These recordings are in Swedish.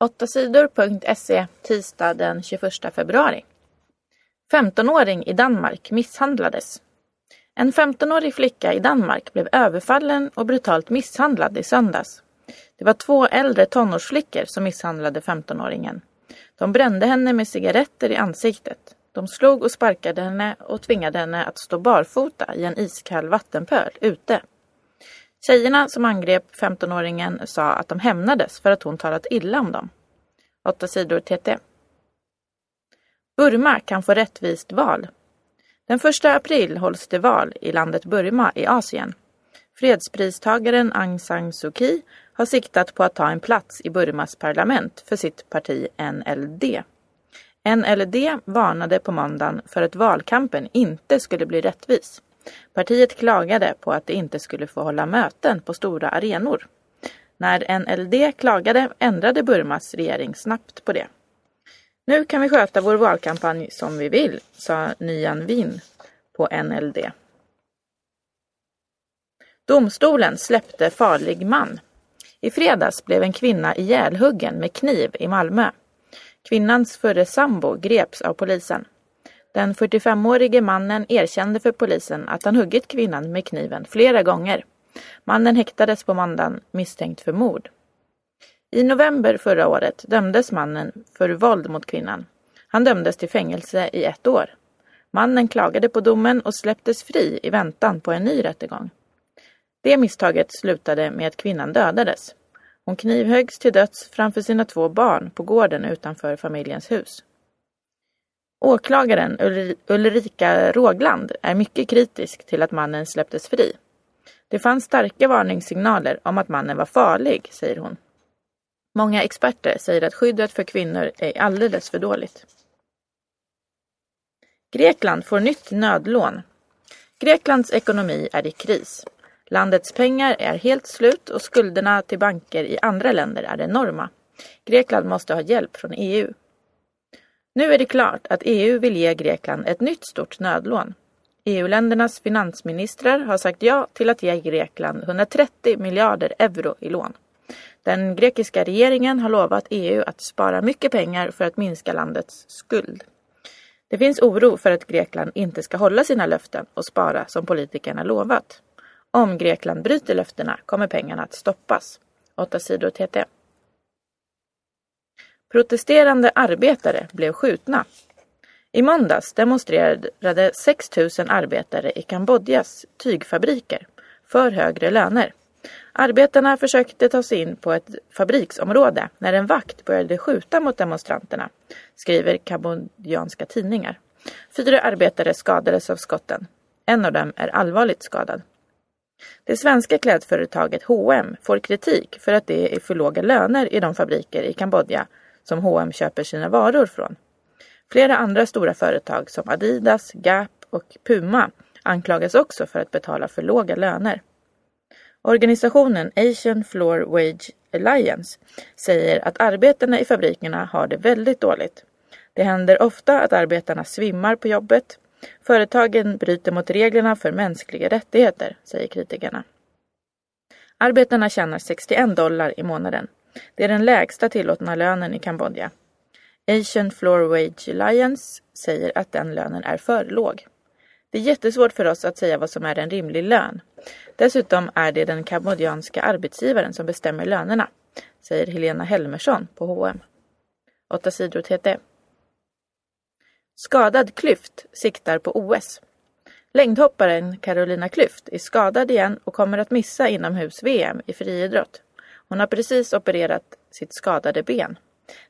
8sidor.se tisdag den 21 februari. 15-åring i Danmark misshandlades. En 15-årig flicka i Danmark blev överfallen och brutalt misshandlad i söndags. Det var två äldre tonårsflickor som misshandlade 15-åringen. De brände henne med cigaretter i ansiktet. De slog och sparkade henne och tvingade henne att stå barfota i en iskall vattenpöl ute. Tjejerna som angrep 15-åringen sa att de hämnades för att hon talat illa om dem. 8 sidor TT. Burma kan få rättvist val. Den 1 april hålls det val i landet Burma i Asien. Fredspristagaren Aung San Suu Kyi har siktat på att ta en plats i Burmas parlament för sitt parti NLD. NLD varnade på måndagen för att valkampen inte skulle bli rättvis. Partiet klagade på att det inte skulle få hålla möten på stora arenor. När NLD klagade ändrade Burmas regering snabbt på det. Nu kan vi sköta vår valkampanj som vi vill, sa Nyan Win på NLD. Domstolen släppte farlig man. I fredags blev en kvinna ihjälhuggen med kniv i Malmö. Kvinnans förre sambo greps av polisen. Den 45-årige mannen erkände för polisen att han huggit kvinnan med kniven flera gånger. Mannen häktades på måndagen misstänkt för mord. I november förra året dömdes mannen för våld mot kvinnan. Han dömdes till fängelse i ett år. Mannen klagade på domen och släpptes fri i väntan på en ny rättegång. Det misstaget slutade med att kvinnan dödades. Hon knivhöggs till döds framför sina två barn på gården utanför familjens hus. Åklagaren Ulrika Rågland är mycket kritisk till att mannen släpptes fri. Det fanns starka varningssignaler om att mannen var farlig, säger hon. Många experter säger att skyddet för kvinnor är alldeles för dåligt. Grekland får nytt nödlån. Greklands ekonomi är i kris. Landets pengar är helt slut och skulderna till banker i andra länder är enorma. Grekland måste ha hjälp från EU. Nu är det klart att EU vill ge Grekland ett nytt stort nödlån. EU-ländernas finansministrar har sagt ja till att ge Grekland 130 miljarder euro i lån. Den grekiska regeringen har lovat EU att spara mycket pengar för att minska landets skuld. Det finns oro för att Grekland inte ska hålla sina löften och spara som politikerna lovat. Om Grekland bryter löftena kommer pengarna att stoppas. 8 sidor TT. Protesterande arbetare blev skjutna. I måndags demonstrerade 6 000 arbetare i Kambodjas tygfabriker för högre löner. Arbetarna försökte ta sig in på ett fabriksområde när en vakt började skjuta mot demonstranterna, skriver kambodjanska tidningar. Fyra arbetare skadades av skotten. En av dem är allvarligt skadad. Det svenska klädföretaget H&M får kritik för att det är för låga löner i de fabriker i Kambodja som H&M köper sina varor från. Flera andra stora företag som Adidas, Gap och Puma anklagas också för att betala för låga löner. Organisationen Asian Floor Wage Alliance säger att arbetarna i fabrikerna har det väldigt dåligt. Det händer ofta att arbetarna svimmar på jobbet. Företagen bryter mot reglerna för mänskliga rättigheter, säger kritikerna. Arbetarna tjänar 61 dollar i månaden. Det är den lägsta tillåtna lönen i Kambodja. Asian Floor Wage Alliance säger att den lönen är för låg. Det är jättesvårt för oss att säga vad som är en rimlig lön. Dessutom är det den kambodjanska arbetsgivaren som bestämmer lönerna, säger Helena Helmersson på H&M. 8 sidor TT. Skadad Klyft siktar på OS. Längdhopparen Carolina Klyft är skadad igen och kommer att missa inomhus-VM i friidrott. Hon har precis opererat sitt skadade ben.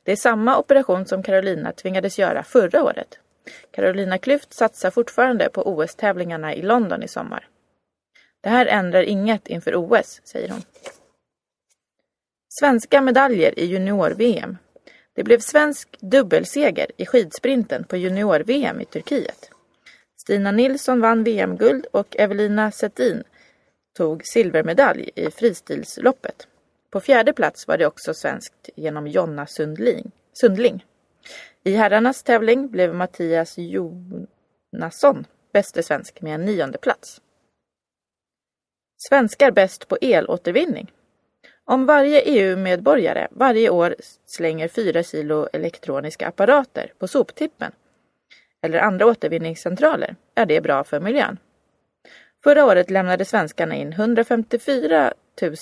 Det är samma operation som Carolina tvingades göra förra året. Carolina Klüft satsar fortfarande på OS-tävlingarna i London i sommar. Det här ändrar inget inför OS, säger hon. Svenska medaljer i junior-VM. Det blev svensk dubbelseger i skidsprinten på junior-VM i Turkiet. Stina Nilsson vann VM-guld och Evelina Settin tog silvermedalj i fristilsloppet. På fjärde plats var det också svenskt genom Jonna Sundling. Sundling. I herrarnas tävling blev Mattias Jonasson bäste svensk med en nionde plats. Svenskar bäst på elåtervinning. Om varje EU-medborgare varje år slänger 4 kilo elektroniska apparater på soptippen eller andra återvinningscentraler är det bra för miljön. Förra året lämnade svenskarna in 154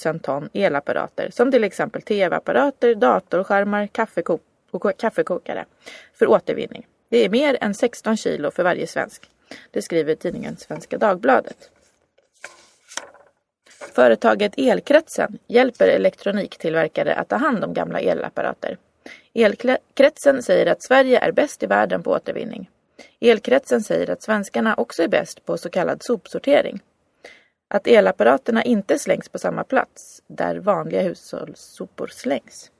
000 ton elapparater som till exempel tv-apparater, datorskärmar kaffekok och kaffekokare för återvinning. Det är mer än 16 kilo för varje svensk. Det skriver tidningen Svenska Dagbladet. Företaget Elkretsen hjälper elektroniktillverkare att ta hand om gamla elapparater. Elkretsen säger att Sverige är bäst i världen på återvinning. Elkretsen säger att svenskarna också är bäst på så kallad sopsortering. Att elapparaterna inte slängs på samma plats där vanliga hushållssopor slängs.